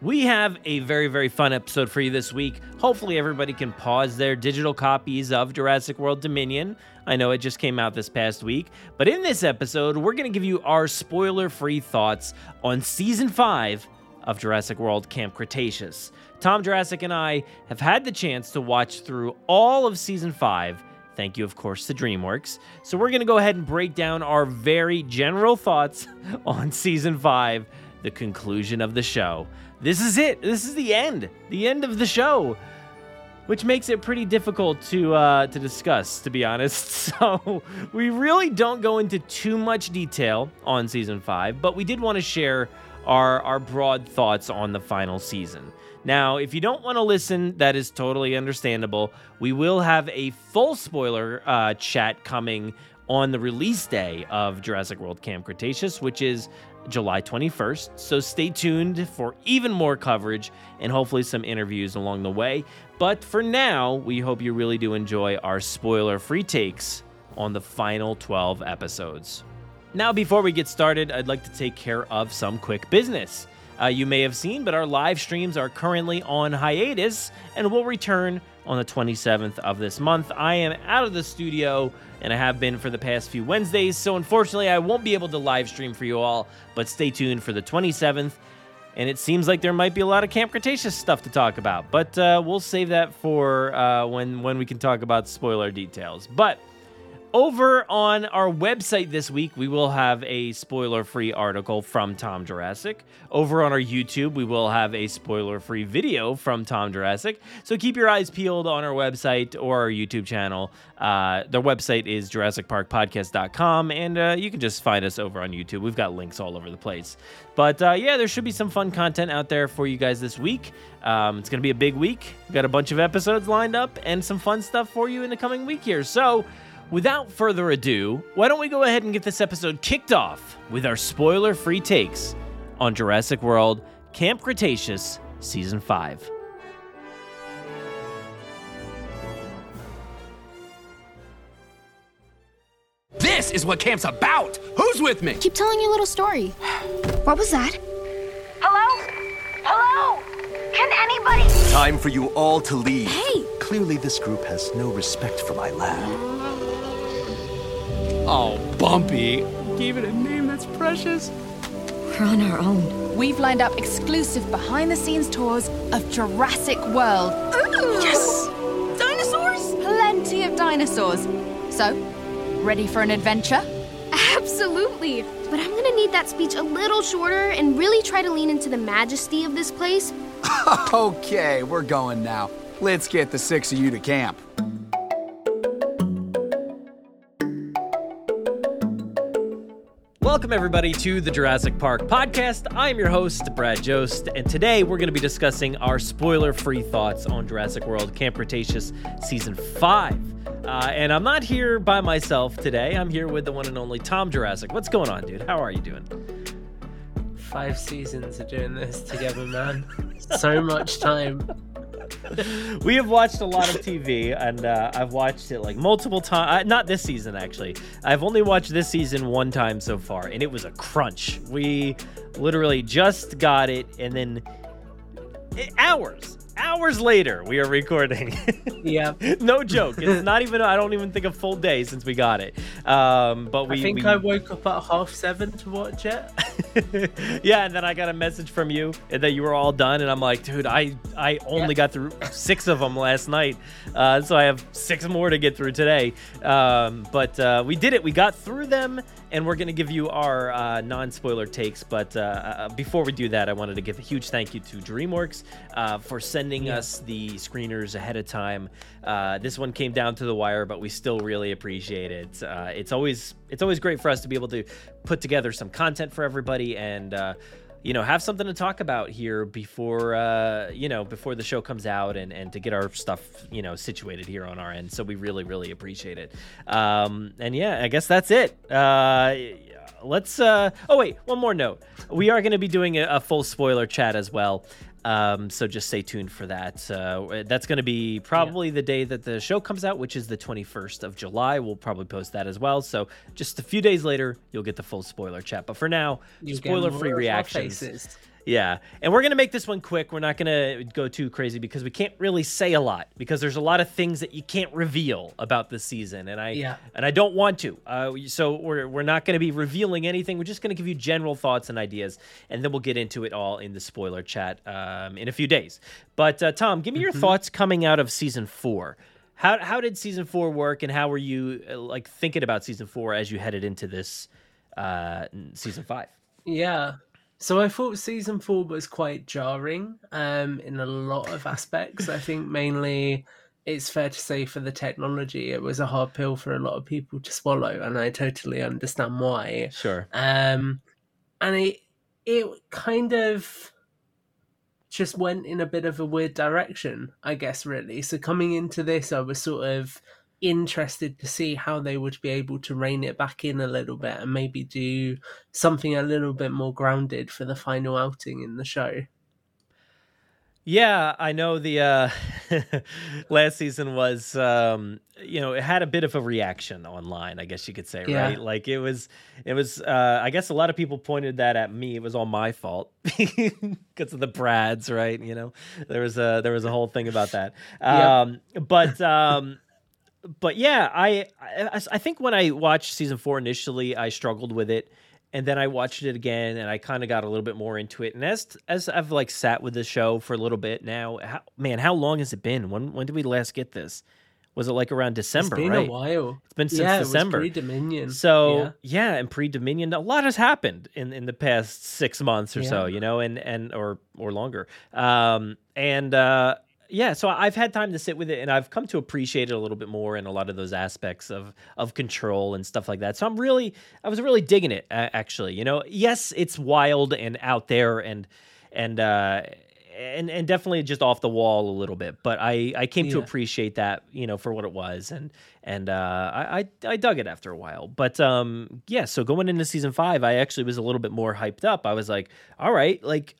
We have a very, very fun episode for you this week. Hopefully, everybody can pause their digital copies of Jurassic World Dominion. I know it just came out this past week, but in this episode, we're going to give you our spoiler free thoughts on season five of Jurassic World Camp Cretaceous. Tom Jurassic and I have had the chance to watch through all of season five. Thank you, of course, to DreamWorks. So, we're going to go ahead and break down our very general thoughts on season five, the conclusion of the show. This is it. This is the end. The end of the show, which makes it pretty difficult to uh, to discuss, to be honest. So we really don't go into too much detail on season five, but we did want to share our our broad thoughts on the final season. Now, if you don't want to listen, that is totally understandable. We will have a full spoiler uh, chat coming on the release day of Jurassic World Camp Cretaceous, which is July 21st. So stay tuned for even more coverage and hopefully some interviews along the way. But for now, we hope you really do enjoy our spoiler free takes on the final 12 episodes. Now, before we get started, I'd like to take care of some quick business. Uh, you may have seen, but our live streams are currently on hiatus and will return on the 27th of this month. I am out of the studio and I have been for the past few Wednesdays, so unfortunately, I won't be able to live stream for you all, but stay tuned for the 27th. And it seems like there might be a lot of Camp Cretaceous stuff to talk about, but uh, we'll save that for uh, when when we can talk about spoiler details. But over on our website this week, we will have a spoiler free article from Tom Jurassic. Over on our YouTube, we will have a spoiler free video from Tom Jurassic. So keep your eyes peeled on our website or our YouTube channel. Uh, their website is JurassicParkPodcast.com, and uh, you can just find us over on YouTube. We've got links all over the place. But uh, yeah, there should be some fun content out there for you guys this week. Um, it's going to be a big week. We've got a bunch of episodes lined up and some fun stuff for you in the coming week here. So, Without further ado, why don't we go ahead and get this episode kicked off with our spoiler free takes on Jurassic World Camp Cretaceous Season 5. This is what camp's about. Who's with me? Keep telling your little story. What was that? Hello? Hello? Can anybody? Time for you all to leave. Hey! Clearly, this group has no respect for my lab. Oh, Bumpy. Gave it a name that's precious. We're on our own. We've lined up exclusive behind the scenes tours of Jurassic World. Yes! Dinosaurs? Plenty of dinosaurs. So, ready for an adventure? Absolutely! But I'm gonna need that speech a little shorter and really try to lean into the majesty of this place. Okay, we're going now. Let's get the six of you to camp. Welcome, everybody, to the Jurassic Park podcast. I'm your host, Brad Jost, and today we're going to be discussing our spoiler free thoughts on Jurassic World Camp Cretaceous Season 5. Uh, and I'm not here by myself today. I'm here with the one and only Tom Jurassic. What's going on, dude? How are you doing? Five seasons of doing this together, man. so much time. we have watched a lot of TV, and uh, I've watched it like multiple times. Uh, not this season, actually. I've only watched this season one time so far, and it was a crunch. We literally just got it, and then it, hours, hours later we are recording. yeah. no joke. It's not even. I don't even think a full day since we got it. Um, but we. I think we... I woke up at half seven to watch it. yeah, and then I got a message from you that you were all done, and I'm like, dude, I I only got through six of them last night, uh, so I have six more to get through today. Um, but uh, we did it. We got through them, and we're gonna give you our uh, non-spoiler takes. But uh, uh, before we do that, I wanted to give a huge thank you to DreamWorks uh, for sending yeah. us the screeners ahead of time. this one came down to the wire, but we still really appreciate it. it's always it's always great for us to be able to put together some content for everybody and you know have something to talk about here before uh, you know before the show comes out and and to get our stuff you know situated here on our end. So we really really appreciate it. Um, and yeah i guess that's it. Uh, let's uh oh wait one more note. We are going to be doing a, a, full spoiler chat as well um, so just stay tuned for that. Uh, that's going to be probably yeah. the day that the show comes out, which is the 21st of July. We'll probably post that as well. So just a few days later, you'll get the full spoiler chat. But for now, spoiler free reactions. Yeah. And we're going to make this one quick. We're not going to go too crazy because we can't really say a lot because there's a lot of things that you can't reveal about the season. And I yeah. and I don't want to. Uh, so we're, we're not going to be revealing anything. We're just going to give you general thoughts and ideas. And then we'll get into it all in the spoiler chat um, in a few days. But uh, Tom, give me your mm-hmm. thoughts coming out of season four. How, how did season four work and how were you uh, like thinking about season four as you headed into this uh, season five? Yeah. So I thought season four was quite jarring um, in a lot of aspects. I think mainly it's fair to say for the technology, it was a hard pill for a lot of people to swallow, and I totally understand why. Sure. Um, and it it kind of just went in a bit of a weird direction, I guess. Really, so coming into this, I was sort of interested to see how they would be able to rein it back in a little bit and maybe do something a little bit more grounded for the final outing in the show. Yeah, I know the uh, last season was, um, you know, it had a bit of a reaction online, I guess you could say, yeah. right? Like it was, it was. Uh, I guess a lot of people pointed that at me. It was all my fault because of the Brads, right? You know, there was a there was a whole thing about that. Um, yep. But um, but yeah, I, I, I think when I watched season four initially, I struggled with it, and then I watched it again, and I kind of got a little bit more into it. And as as I've like sat with the show for a little bit now, how, man, how long has it been? When when did we last get this? Was it like around December? It's been right? a while. It's been since yeah, December. Pre Dominion. So yeah. yeah, and pre Dominion, a lot has happened in, in the past six months or yeah. so, you know, and and or or longer. Um, and uh, yeah, so I've had time to sit with it, and I've come to appreciate it a little bit more in a lot of those aspects of of control and stuff like that. So I'm really, I was really digging it actually. You know, yes, it's wild and out there, and and uh, and and definitely just off the wall a little bit. But I I came yeah. to appreciate that you know for what it was, and and uh, I, I I dug it after a while. But um yeah, so going into season five, I actually was a little bit more hyped up. I was like, all right, like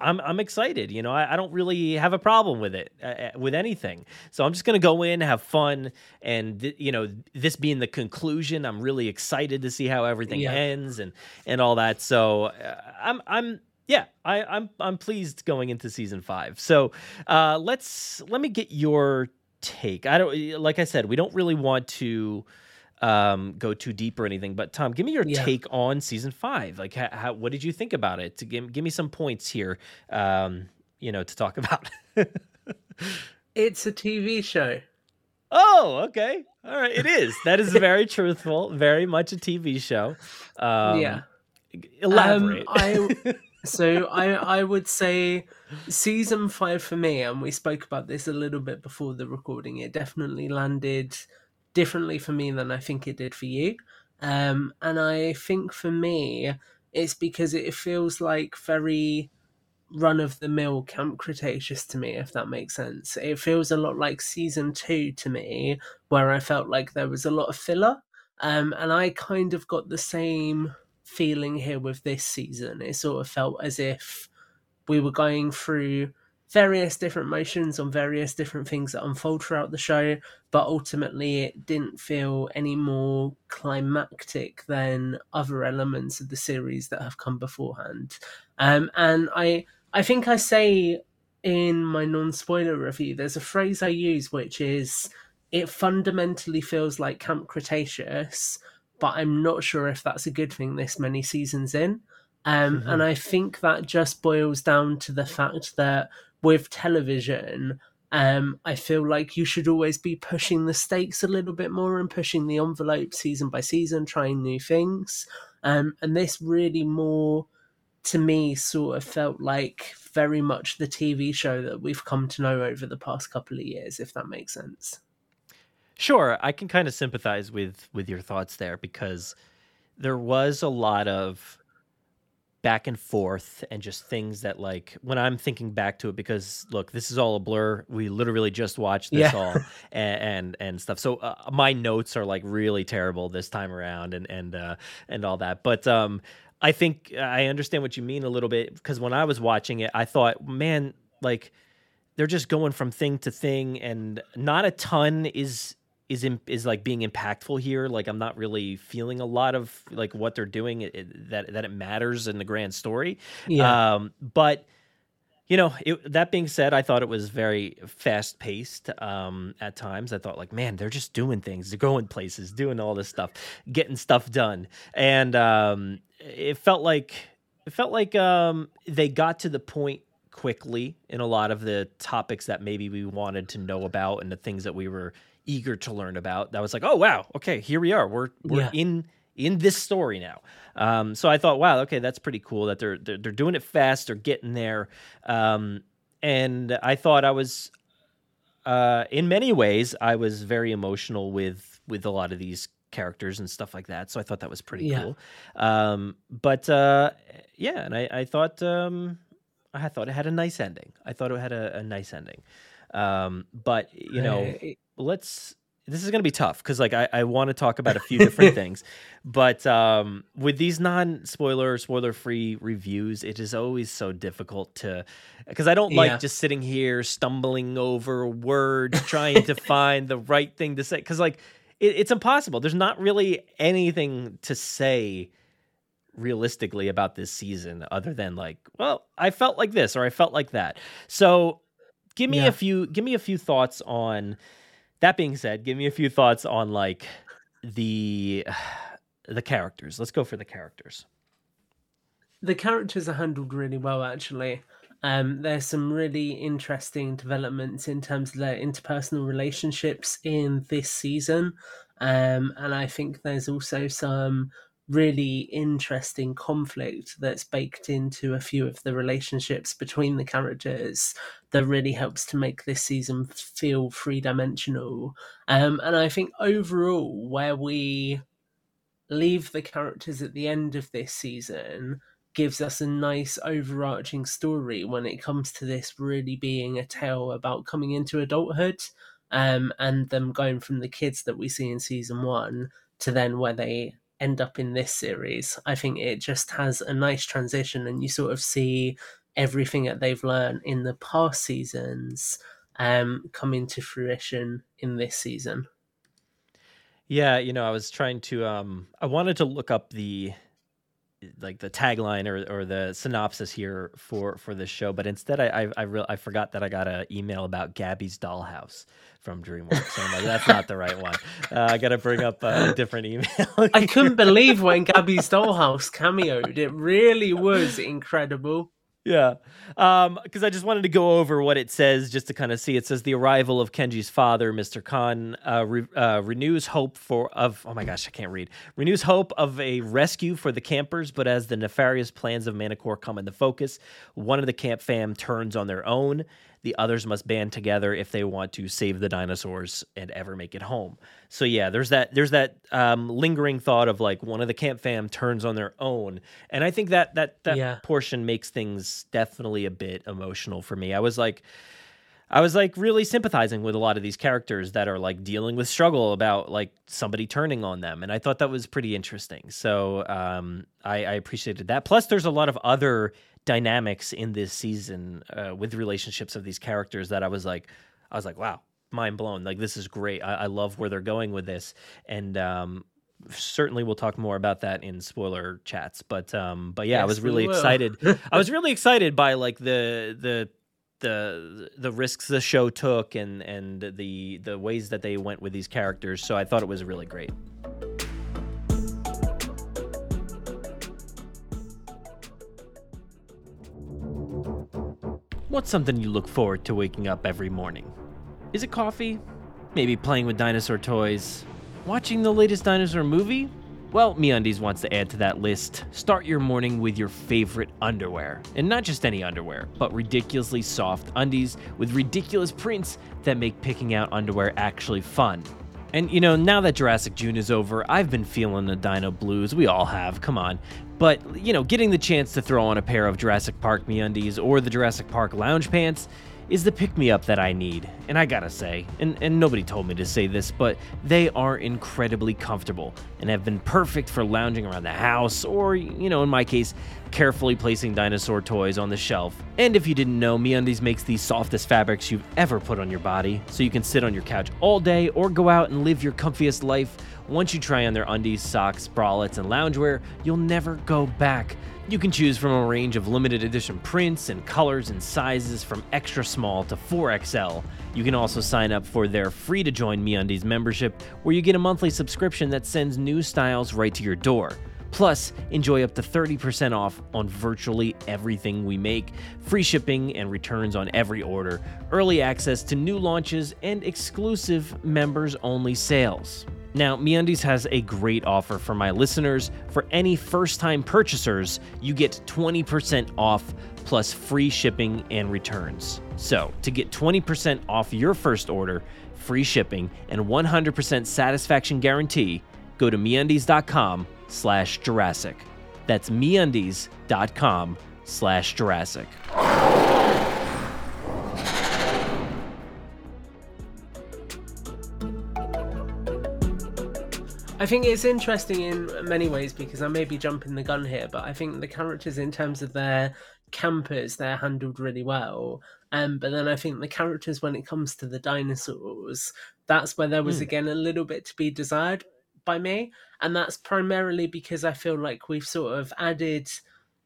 I'm I'm excited. You know, I, I don't really have a problem with it uh, uh, with anything. So I'm just gonna go in, have fun, and th- you know, this being the conclusion, I'm really excited to see how everything yeah. ends and and all that. So uh, I'm I'm yeah, I, I'm I'm pleased going into season five. So uh, let's let me get your take. I don't like I said, we don't really want to um, go too deep or anything. But Tom, give me your yeah. take on season five. Like, how, how, what did you think about it? To give, give me some points here, um, you know, to talk about. it's a TV show. Oh, okay. All right. It is. That is very truthful. Very much a TV show. Um, yeah. Elaborate. Um, I, so I I would say season five for me, and we spoke about this a little bit before the recording. It definitely landed differently for me than I think it did for you. Um, and I think for me, it's because it feels like very run of the mill Camp Cretaceous to me, if that makes sense. It feels a lot like season two to me, where I felt like there was a lot of filler. Um, and I kind of got the same feeling here with this season. It sort of felt as if we were going through various different motions on various different things that unfold throughout the show, but ultimately it didn't feel any more climactic than other elements of the series that have come beforehand. Um, and I, I think I say in my non-spoiler review, there's a phrase I use which is it fundamentally feels like Camp Cretaceous, but I'm not sure if that's a good thing this many seasons in. Um, mm-hmm. And I think that just boils down to the fact that with television, um, I feel like you should always be pushing the stakes a little bit more and pushing the envelope season by season, trying new things. Um, and this really more, to me, sort of felt like very much the TV show that we've come to know over the past couple of years, if that makes sense. Sure, I can kind of sympathize with with your thoughts there because there was a lot of back and forth and just things that like when I'm thinking back to it because look this is all a blur. We literally just watched this yeah. all and, and, and stuff. So uh, my notes are like really terrible this time around and and uh, and all that. But um I think I understand what you mean a little bit because when I was watching it I thought man like they're just going from thing to thing and not a ton is is in, is like being impactful here. Like I'm not really feeling a lot of like what they're doing it, that that it matters in the grand story. Yeah. Um, but you know, it, that being said, I thought it was very fast paced um, at times. I thought like, man, they're just doing things, they're going places, doing all this stuff, getting stuff done, and um, it felt like it felt like um, they got to the point quickly in a lot of the topics that maybe we wanted to know about and the things that we were eager to learn about. That was like, oh wow, okay, here we are. We're we're yeah. in in this story now. Um, so I thought, wow, okay, that's pretty cool that they're they're, they're doing it fast. They're getting there. Um, and I thought I was, uh, in many ways, I was very emotional with with a lot of these characters and stuff like that. So I thought that was pretty yeah. cool. Um, but uh, yeah, and I, I thought um, I thought it had a nice ending. I thought it had a, a nice ending. Um, but you know, let's this is going to be tough because like I, I want to talk about a few different things. But um, with these non spoiler spoiler free reviews it is always so difficult to because i don't like just sitting here stumbling over words trying to find the right thing to say because like it, it's impossible. There's not really anything to say realistically about this season other than like well i felt like this or i felt like that. So give me yeah. a few give me a few thoughts on that being said, give me a few thoughts on like the the characters. Let's go for the characters. The characters are handled really well, actually. Um, there's some really interesting developments in terms of their interpersonal relationships in this season, um, and I think there's also some really interesting conflict that's baked into a few of the relationships between the characters that really helps to make this season feel three dimensional. Um, and I think overall, where we leave the characters at the end of this season gives us a nice overarching story when it comes to this really being a tale about coming into adulthood um, and them going from the kids that we see in season one to then where they end up in this series. I think it just has a nice transition, and you sort of see everything that they've learned in the past seasons um, come into fruition in this season. Yeah, you know, I was trying to um I wanted to look up the like the tagline or, or the synopsis here for for this show, but instead I I I, re- I forgot that I got an email about Gabby's Dollhouse from DreamWorks. So I'm like, that's not the right one. Uh, I got to bring up a different email. I couldn't believe when Gabby's Dollhouse cameoed. It really was incredible. Yeah. Um, because I just wanted to go over what it says just to kind of see. It says the arrival of Kenji's father, Mr. Kon, uh, re- uh, renews hope for of oh my gosh, I can't read. Renews hope of a rescue for the campers, but as the nefarious plans of Mantah Corp come into focus, one of the camp fam turns on their own the others must band together if they want to save the dinosaurs and ever make it home. So yeah, there's that there's that um, lingering thought of like one of the camp fam turns on their own, and I think that that that yeah. portion makes things definitely a bit emotional for me. I was like. I was like really sympathizing with a lot of these characters that are like dealing with struggle about like somebody turning on them, and I thought that was pretty interesting. So um, I, I appreciated that. Plus, there's a lot of other dynamics in this season uh, with relationships of these characters that I was like, I was like, wow, mind blown. Like this is great. I, I love where they're going with this, and um, certainly we'll talk more about that in spoiler chats. But um, but yeah, yes, I was really excited. I was really excited by like the the the the risks the show took and and the the ways that they went with these characters. So I thought it was really great. What's something you look forward to waking up every morning? Is it coffee? Maybe playing with dinosaur toys? Watching the latest dinosaur movie? Well, MeUndies wants to add to that list. Start your morning with your favorite underwear. And not just any underwear, but ridiculously soft undies with ridiculous prints that make picking out underwear actually fun. And you know, now that Jurassic June is over, I've been feeling the dino blues. We all have, come on. But, you know, getting the chance to throw on a pair of Jurassic Park MeUndies or the Jurassic Park lounge pants is the pick me up that I need. And I gotta say, and, and nobody told me to say this, but they are incredibly comfortable and have been perfect for lounging around the house or, you know, in my case, carefully placing dinosaur toys on the shelf. And if you didn't know, MeUndies makes the softest fabrics you've ever put on your body, so you can sit on your couch all day or go out and live your comfiest life. Once you try on their undies, socks, bralettes, and loungewear, you'll never go back. You can choose from a range of limited edition prints and colors and sizes from extra small to 4XL. You can also sign up for their free to join MeUndies membership, where you get a monthly subscription that sends new styles right to your door. Plus, enjoy up to 30% off on virtually everything we make, free shipping and returns on every order, early access to new launches, and exclusive members only sales. Now, MeUndies has a great offer for my listeners. For any first-time purchasers, you get 20% off plus free shipping and returns. So, to get 20% off your first order, free shipping, and 100% satisfaction guarantee, go to MeUndies.com slash Jurassic. That's MeUndies.com slash Jurassic. I think it's interesting in many ways because I may be jumping the gun here, but I think the characters, in terms of their campers, they're handled really well. Um, but then I think the characters, when it comes to the dinosaurs, that's where there was Hmm. again a little bit to be desired by me, and that's primarily because I feel like we've sort of added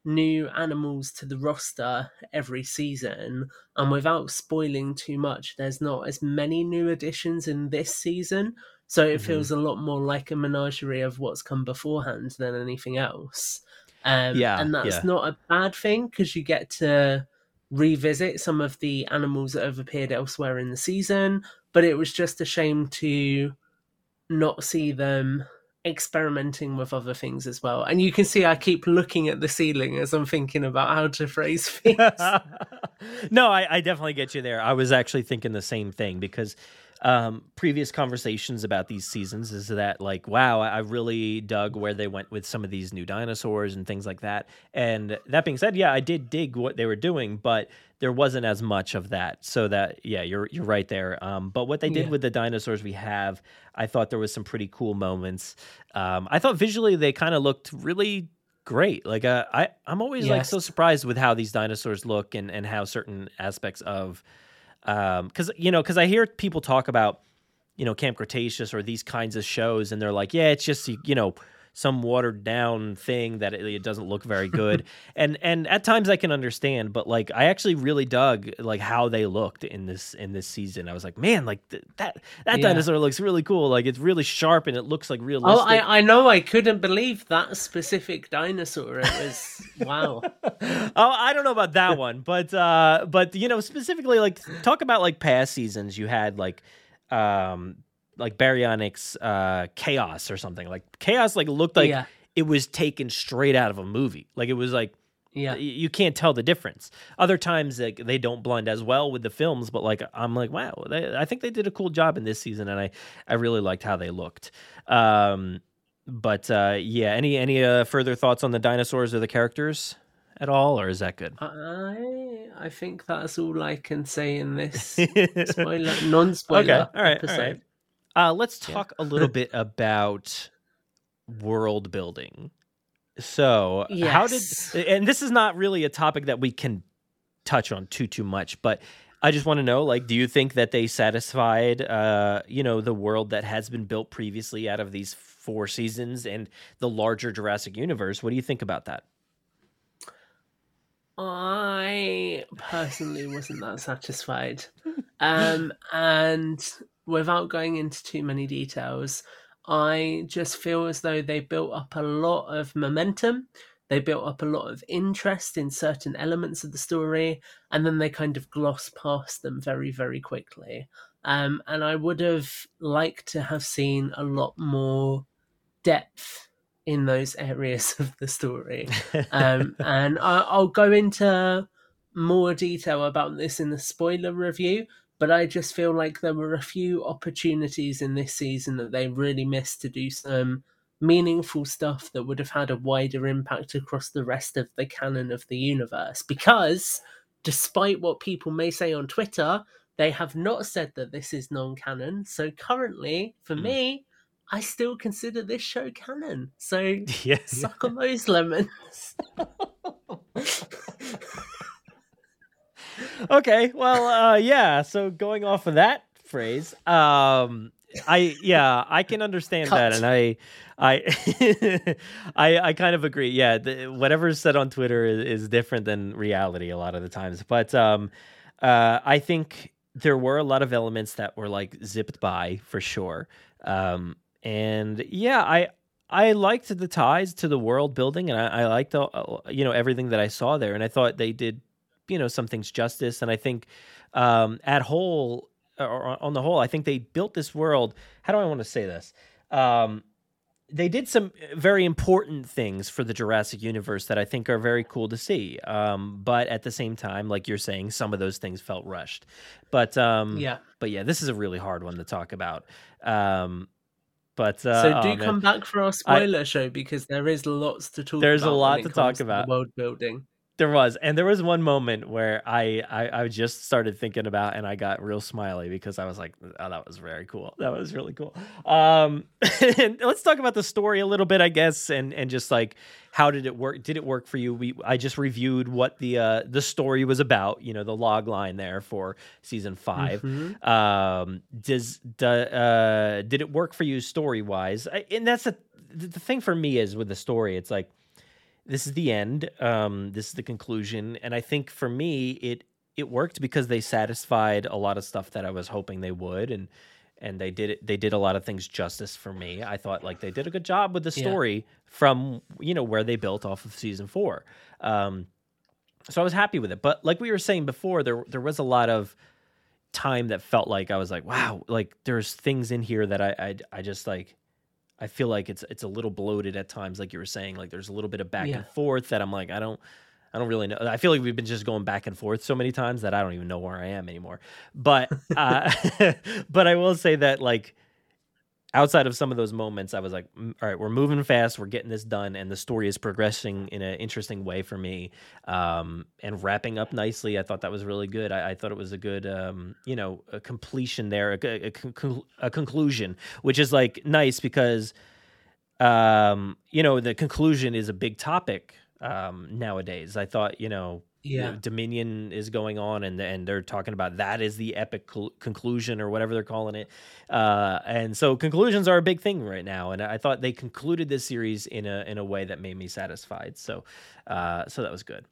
new animals to the roster every season, and without spoiling too much, there's not as many new additions in this season. So it Mhm. feels a lot more like a menagerie of what's come beforehand than anything else. Um, Yeah, and that's yeah. not a bad thing because you get to revisit some of the animals that have appeared elsewhere in the season. But it was just a shame to not see them experimenting with other things as well. And you can see I keep looking at the ceiling as I'm thinking about how to phrase things. no, I, I definitely get you there. I was actually thinking the same thing because um, previous conversations about these seasons is that like, wow, I really dug where they went with some of these new dinosaurs and things like that. And that being said, yeah, I did dig what they were doing, but there wasn't as much of that. So that yeah, you're you're right there. Um, but what they did Yeah. with the dinosaurs we have, I thought there was some pretty cool moments. Um, I thought visually they kind of looked really great. Like uh, I I'm always like so surprised with how these dinosaurs look and and how certain aspects of um cuz you know cuz I hear people talk about you know Camp Cretaceous or these kinds of shows and they're like yeah it's just you know some watered down thing that it, it doesn't look very good and and at times I can understand but like I actually really dug like how they looked in this in this season I was like man like th- that that Yeah. dinosaur looks really cool like it's really sharp and it looks like Oh, realistic I, I know. I couldn't believe that specific dinosaur. It was wow. oh, I don't know about that one, but uh, but you know, specifically like talk about like past seasons. You had like um like Baryonyx uh Chaos or something. Like Chaos like looked like Yeah. it was taken straight out of a movie. Like it was like Yeah. you can't tell the difference. Other times like they don't blend as well with the films, but like I'm like, wow, they, I think they did a cool job in this season, and I I really liked how they looked. Um, but uh, yeah, any any uh, further thoughts on the dinosaurs or the characters at all, or is that good? I I think that's all I can say in this spoiler non-spoiler okay, all right, episode. all right. Uh, let's Yeah. talk a little bit about world building. So, how did and this is not really a topic that we can touch on too too much, but I just want to know like do you think that they satisfied uh you know the world that has been built previously out of these four seasons and the larger Jurassic universe? What do you think about that? I personally wasn't that satisfied. Um, and without going into too many details, I just feel as though they built up a lot of momentum. They built up a lot of interest in certain elements of the story, and then they kind of gloss past them very, very quickly. Um, and I would have liked to have seen a lot more depth in those areas of the story. Um, and I, I'll go into more detail about this in the spoiler review, but I just feel like there were a few opportunities in this season that they really missed to do some meaningful stuff that would have had a wider impact across the rest of the canon of the universe. Because, despite what people may say on Twitter, they have not said that this is non canon. So, currently, for mm. me, I still consider this show canon. So, yeah. suck on those lemons. okay, well, uh, yeah. So going off of that phrase, um, I yeah, I can understand Cut. that, and I, I, I, I kind of agree. Yeah, the, whatever's said on Twitter is, is, different than reality a lot of the times. But um, uh, I think there were a lot of elements that were like zipped by for sure. Um, and yeah, I I liked the ties to the world building, and I, I liked the uh, you know everything that I saw there, and I thought they did you know some things justice, and I think um, at whole or on the whole, I think they built this world. How do I want to say this? Um, they did some very important things for the Jurassic universe that I think are very cool to see. Um, but at the same time, like you're saying, some of those things felt rushed. But um, yeah, but yeah, this is a really hard one to talk about. Um, but uh, so do oh, come back for our spoiler I, show because there is lots to talk. There's a lot to talk about. world building. There was, and there was one moment where I, I, I just started thinking about, and I got real smiley because I was like, "Oh, that was very cool. That was really cool." Um, let's talk about the story a little bit, I guess, and and just like how did it work? Did it work for you? We I just reviewed what the uh, the story was about. You know, the log line there for season 5 mm-hmm. Um, does do, uh, did it work for you story wise? And that's the the thing for me is with the story, it's like this is the end. Um, this is the conclusion, and I think for me, it it worked because they satisfied a lot of stuff that I was hoping they would, and and they did it. They did a lot of things justice for me. I thought like they did a good job with the story yeah. from you know where they built off of season four. Um, so I was happy with it. But like we were saying before, there there was a lot of time that felt like I was like, wow, like there's things in here that I I, I just like I feel like it's it's a little bloated at times, like you were saying. Like there's a little bit of back yeah. and forth that I'm like, I don't, I don't really know. I feel like we've been just going back and forth so many times that I don't even know where I am anymore. But, uh, but I will say that like outside of some of those moments, I was like, all right, we're moving fast, we're getting this done, and the story is progressing in an interesting way for me, um, and wrapping up nicely. I thought that was really good. I, I thought it was a good, um, you know, a completion there, a, a, a, conclusion, which is like nice because, um, you know, the conclusion is a big topic um, nowadays. I thought, you know, yeah. Dominion is going on, and and they're talking about that is the epic cl- conclusion or whatever they're calling it. Uh, and so conclusions are a big thing right now, and I thought they concluded this series in a in a way that made me satisfied. So, uh, so that was good.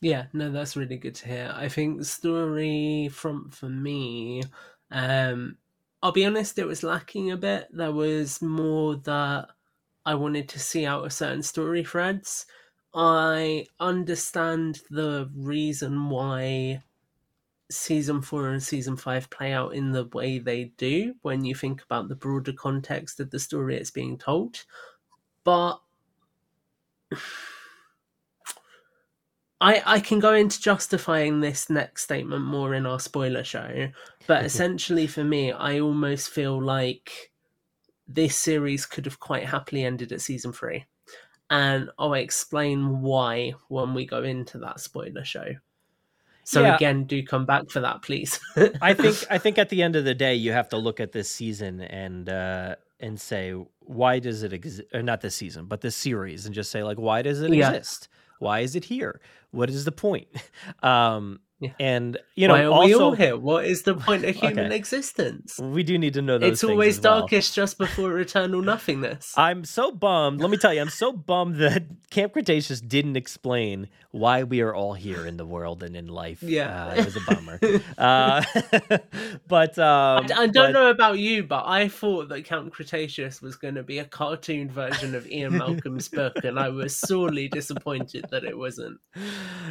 Yeah, no, that's really good to hear. I think story from for me, um, I'll be honest, it was lacking a bit. There was more that I wanted to see out of certain story threads. I understand the reason why season four and season five play out in the way they do when you think about the broader context of the story it's being told. But I I can go into justifying this next statement more in our spoiler show, but essentially for me, I almost feel like this series could have quite happily ended at season three and I'll explain why when we go into that spoiler show. So yeah. again, do come back for that, please. I think I think at the end of the day, you have to look at this season and uh, and say why does it exist? Not this season, but this series, and just say like why does it yeah. exist? Why is it here? What is the point? Um, Yeah. And you know, Why are also, we all here? What is the point of human Okay. existence? We do need to know those It's things always as well. darkest just before eternal nothingness. I'm so bummed. Let me tell you, I'm so bummed that Camp Cretaceous didn't explain why we are all here in the world and in life. Yeah. uh, it was a bummer. uh, but um, I, I don't but- know about you, but I thought that Camp Cretaceous was going to be a cartoon version of Ian Malcolm's book, and I was sorely disappointed that it wasn't.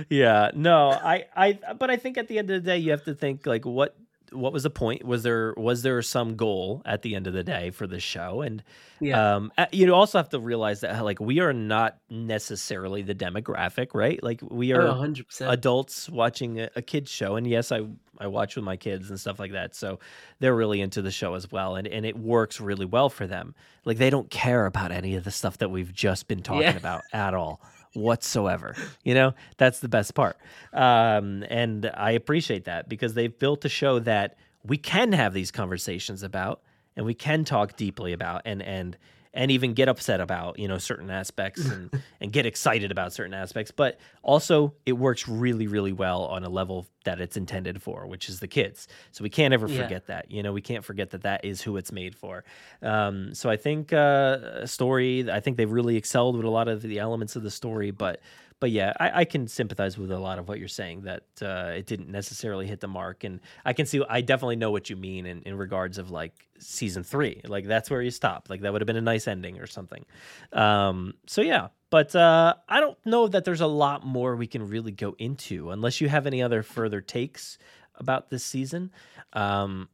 yeah no i i but i think at the end of the day you have to think like what what was the point? Was there was there some goal at the end of the day for the show? And Yeah. um you also have to realize that like we are not necessarily the demographic right? Like we are Oh, 100%. adults watching a, a kids show. And yes i i watch with my kids and stuff like that. So they're really into the show as well. And and it works really well for them. Like they don't care about any of the stuff that we've just been talking Yeah. about at all whatsoever you know? That's the best part. Um and i appreciate that because they've built a show that we can have these conversations about and we can talk deeply about and and and even get upset about you know certain aspects and and get excited about certain aspects. But also it works really really well on a level that it's intended for which is the kids. So we can't ever Yeah. forget that you know we can't forget that that is who it's made for. Um so i think uh story i think they've really excelled with a lot of the elements of the story but but yeah, I, I can sympathize with a lot of what you're saying that uh, it didn't necessarily hit the mark, and I can see, I definitely know what you mean in, in regards of like season three, like that's where you stop, like that would have been a nice ending or something. Um, so yeah, but uh, I don't know that there's a lot more we can really go into unless you have any other further takes about this season. Um,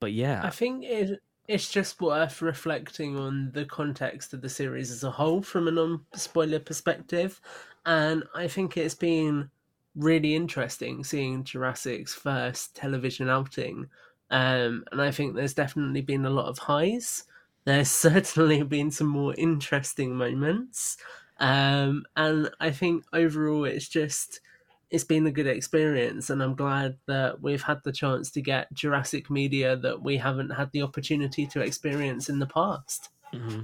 but yeah, I think it, it's just worth reflecting on the context of the series as a whole from a non spoiler perspective. And I think it's been really interesting seeing Jurassic's first television outing. Um, and I think there's definitely been a lot of highs. There's certainly been some more interesting moments. Um, and I think overall it's just it's been a good experience and I'm glad that we've had the chance to get Jurassic media that we haven't had the opportunity to experience in the past. hmm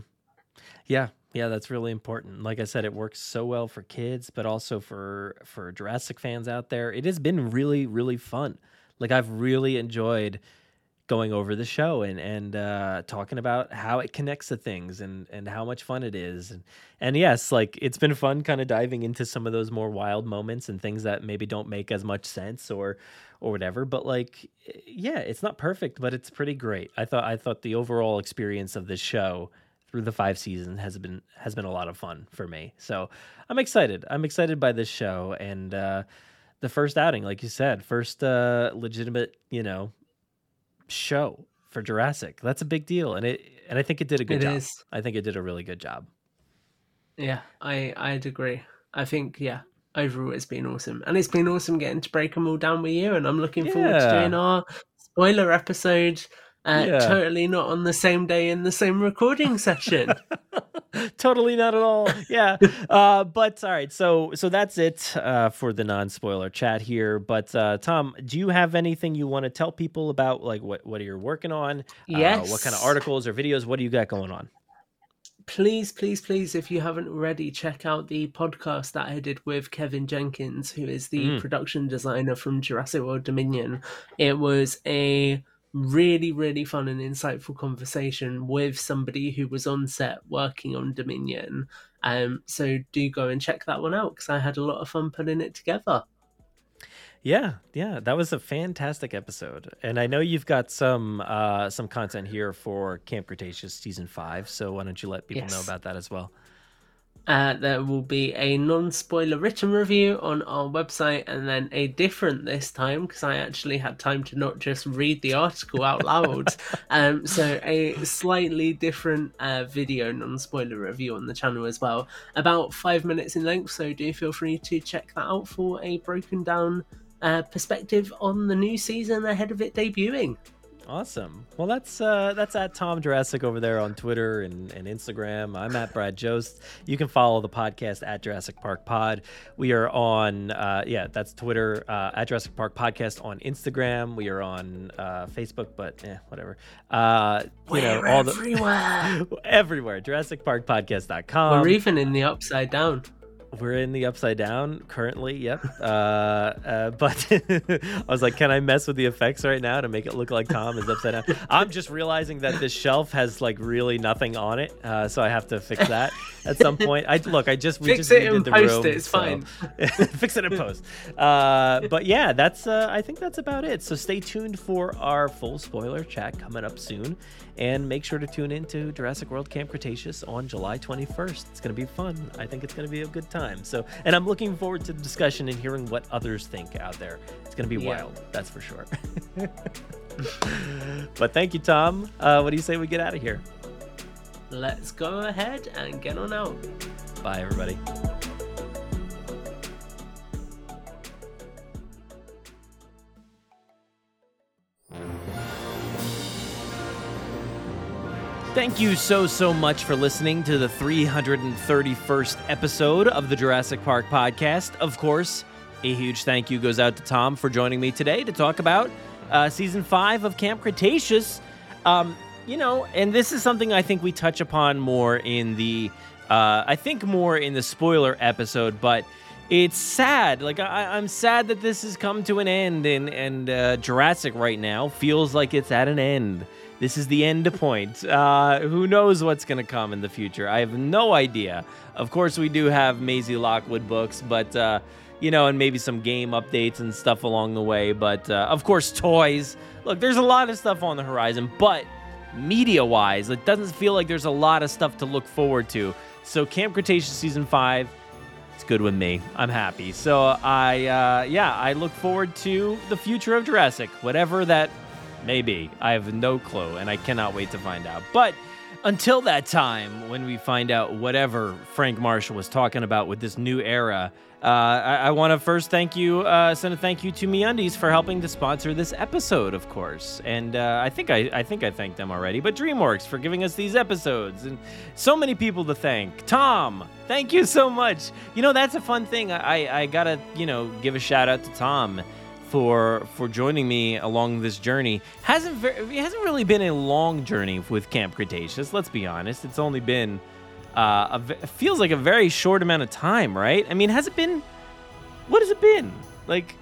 Yeah, yeah, that's really important. Like I said, it works so well for kids, but also for for Jurassic fans out there. It has been really, really fun. Like I've really enjoyed going over the show and and uh, talking about how it connects to things and and how much fun it is. And and yes, like it's been fun, kind of diving into some of those more wild moments and things that maybe don't make as much sense or or whatever. But like, yeah, it's not perfect, but it's pretty great. I thought I thought the overall experience of this show through the five seasons has been has been a lot of fun for me. So I'm excited. I'm excited by this show and uh, the first outing, like you said, first uh, legitimate, you know, show for Jurassic. That's a big deal, and it and I think it did a good It job. is. I think it did a really good job. Yeah, I I'd agree. I think yeah, overall it's been awesome, and it's been awesome getting to break them all down with you. And I'm looking forward to doing our spoiler episode. Uh, Yeah. Totally not on the same day in the same recording session. totally not at all. Yeah. uh, but all right. So so that's it uh, for the non spoiler chat here. But uh, Tom, do you have anything you want to tell people about, like what what are you're working on? Uh, what kind of articles or videos? What do you got going on? please, please, please, if you haven't already, check out the podcast that I did with Kevin Jenkins, who is the Mm. production designer from Jurassic World Dominion. It was a really, really fun and insightful conversation with somebody who was on set working on Dominion. Um, so do go and check that one out because I had a lot of fun putting it together. Yeah, yeah, that was a fantastic episode, and I know you've got some uh, some content here for Camp Cretaceous season five. So why don't you let people know about that as well? Uh, there will be a non-spoiler written review on our website, and then a different this time because I actually had time to not just read the article out loud. um, so a slightly different uh, video non-spoiler review on the channel as well, about five minutes in length. So do feel free to check that out for a broken down uh, perspective on the new season ahead of it debuting. Awesome. Well, that's uh, that's at Tom Jurassic over there on Twitter and, and Instagram. I'm at Brad Jost. You can follow the podcast at Jurassic Park Pod. We are on, uh, yeah, that's Twitter uh, at Jurassic Park Podcast on Instagram. We are on uh, Facebook, but yeah, whatever. Uh, you know, We're all the everywhere. everywhere. JurassicParkPodcast.com. We're even in the upside down. We're in the upside down currently. Yep. Uh, uh, but I was like, can I mess with the effects right now to make it look like Tom is upside down? I'm just realizing that this shelf has like really nothing on it, uh, so I have to fix that at some point. I look, I just we Fix just it and the post room, it, it's so- fine. fix it in post. Uh, but yeah, that's uh, I think that's about it. So stay tuned for our full spoiler chat coming up soon, and make sure to tune in to Jurassic World Camp Cretaceous on July 21st. It's gonna be fun. I think it's gonna be a good time. So, and I'm looking forward to the discussion and hearing what others think out there. It's gonna be Yeah. wild, that's for sure. but thank you, Tom. Uh, what do you say we get out of here? Let's go ahead and get on out. Bye, everybody. Thank you so, so much for listening to the 331st episode of the Jurassic Park podcast. Of course, a huge thank you goes out to Tom for joining me today to talk about uh, season five of Camp Cretaceous. Um, you know, and this is something I think we touch upon more in the, uh, I think more in the spoiler episode, but it's sad. Like I, I'm sad that this has come to an end, and and uh, Jurassic right now feels like it's at an end. This is the end point. Uh, who knows what's going to come in the future? I have no idea. Of course, we do have Maisie Lockwood books, but uh, you know, and maybe some game updates and stuff along the way. But uh, of course, toys. Look, there's a lot of stuff on the horizon, but media-wise, it doesn't feel like there's a lot of stuff to look forward to. So, Camp Cretaceous season five it's good with me. I'm happy. So I, uh, yeah, I look forward to the future of Jurassic, whatever that may be. I have no clue, and I cannot wait to find out. But until that time, when we find out whatever Frank Marshall was talking about with this new era, uh, I, I want to first thank you, uh, send a thank you to MeUndies for helping to sponsor this episode, of course. And uh, I think I, I think I thanked them already, but DreamWorks for giving us these episodes, and so many people to thank. Tom, thank you so much. You know that's a fun thing. I, I gotta you know give a shout out to Tom for for joining me along this journey. hasn't it hasn't really been a long journey with Camp Cretaceous. Let's be honest. It's only been uh, feels like a very short amount of time, right? I mean, has it been? What has it been? Like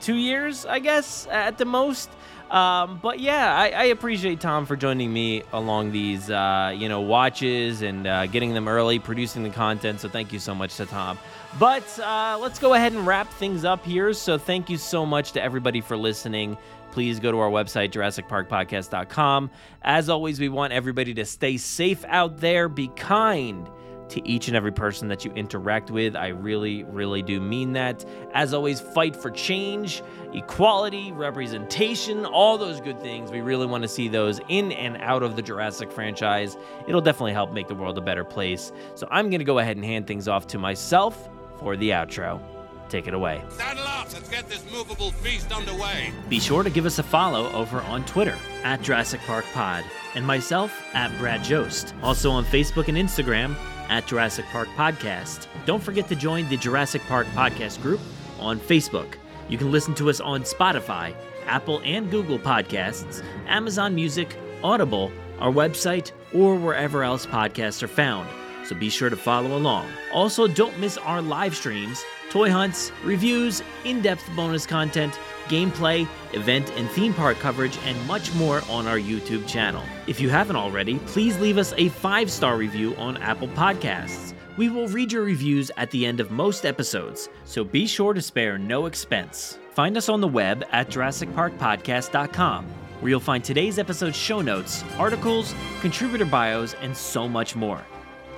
two years, I guess, at the most. Um, but yeah, I, I appreciate Tom for joining me along these, uh, you know, watches and uh, getting them early, producing the content. So thank you so much to Tom. But uh, let's go ahead and wrap things up here. So thank you so much to everybody for listening. Please go to our website, JurassicParkPodcast.com. As always, we want everybody to stay safe out there, be kind to each and every person that you interact with. I really, really do mean that. As always, fight for change, equality, representation, all those good things. We really want to see those in and out of the Jurassic franchise. It'll definitely help make the world a better place. So I'm going to go ahead and hand things off to myself for the outro. Take it away. Saddle up, let's get this movable feast underway. Be sure to give us a follow over on Twitter at Jurassic Park Pod and myself at Brad Jost. Also on Facebook and Instagram at Jurassic Park Podcast. Don't forget to join the Jurassic Park Podcast group on Facebook. You can listen to us on Spotify, Apple and Google Podcasts, Amazon Music, Audible, our website, or wherever else podcasts are found. So be sure to follow along. Also, don't miss our live streams, toy hunts, reviews, in depth bonus content, gameplay, event and theme park coverage, and much more on our YouTube channel. If you haven't already, please leave us a five star review on Apple Podcasts. We will read your reviews at the end of most episodes, so be sure to spare no expense. Find us on the web at JurassicParkPodcast.com, where you'll find today's episode show notes, articles, contributor bios, and so much more.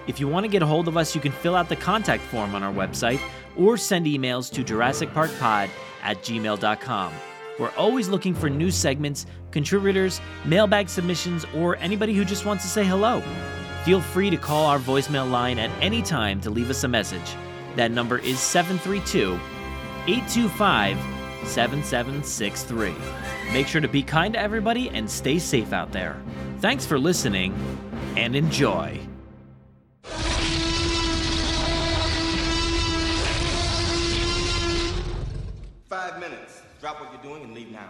If you want to get a hold of us, you can fill out the contact form on our website or send emails to JurassicParkPod at gmail.com. We're always looking for new segments, contributors, mailbag submissions, or anybody who just wants to say hello. Feel free to call our voicemail line at any time to leave us a message. That number is 732 825 7763. Make sure to be kind to everybody and stay safe out there. Thanks for listening and enjoy. Drop what you're doing and leave now.